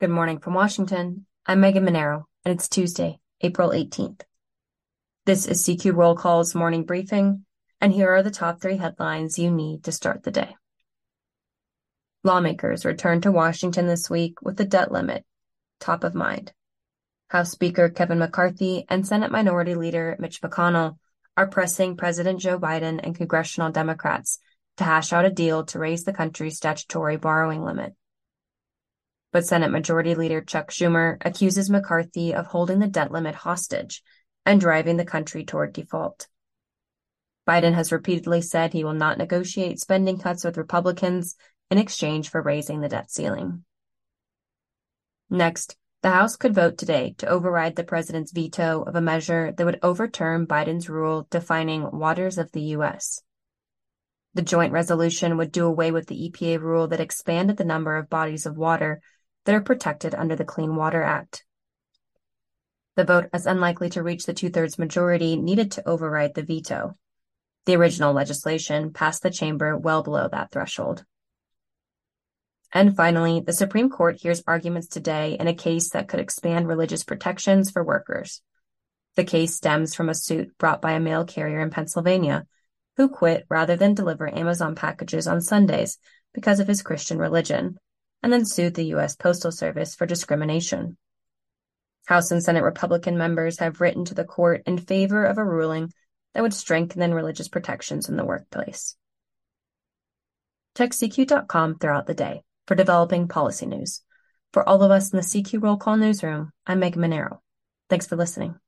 Good morning from Washington. I'm Megan Mineiro, and it's Tuesday, April 18th. This is CQ Roll Call's morning briefing, and here are the top three headlines you need to start the day. Lawmakers return to Washington this week with the debt limit top of mind. House Speaker Kevin McCarthy and Senate Minority Leader Mitch McConnell are pressing President Joe Biden and congressional Democrats to hash out a deal to raise the country's statutory borrowing limit. But Senate Majority Leader Chuck Schumer accuses McCarthy of holding the debt limit hostage and driving the country toward default. Biden has repeatedly said he will not negotiate spending cuts with Republicans in exchange for raising the debt ceiling. Next, the House could vote today to override the president's veto of a measure that would overturn Biden's rule defining waters of the U.S. The joint resolution would do away with the EPA rule that expanded the number of bodies of water that are protected under the Clean Water Act. The vote is unlikely to reach the two thirds majority needed to override the veto. The original legislation passed the chamber well below that threshold. And finally, the Supreme Court hears arguments today in a case that could expand religious protections for workers. The case stems from a suit brought by a mail carrier in Pennsylvania who quit rather than deliver Amazon packages on Sundays because of his Christian religion, and then sued the U.S. Postal Service for discrimination. House and Senate Republican members have written to the court in favor of a ruling that would strengthen religious protections in the workplace. Check CQ.com throughout the day for developing policy news. For all of us in the CQ Roll Call newsroom, I'm Meg Mineiro. Thanks for listening.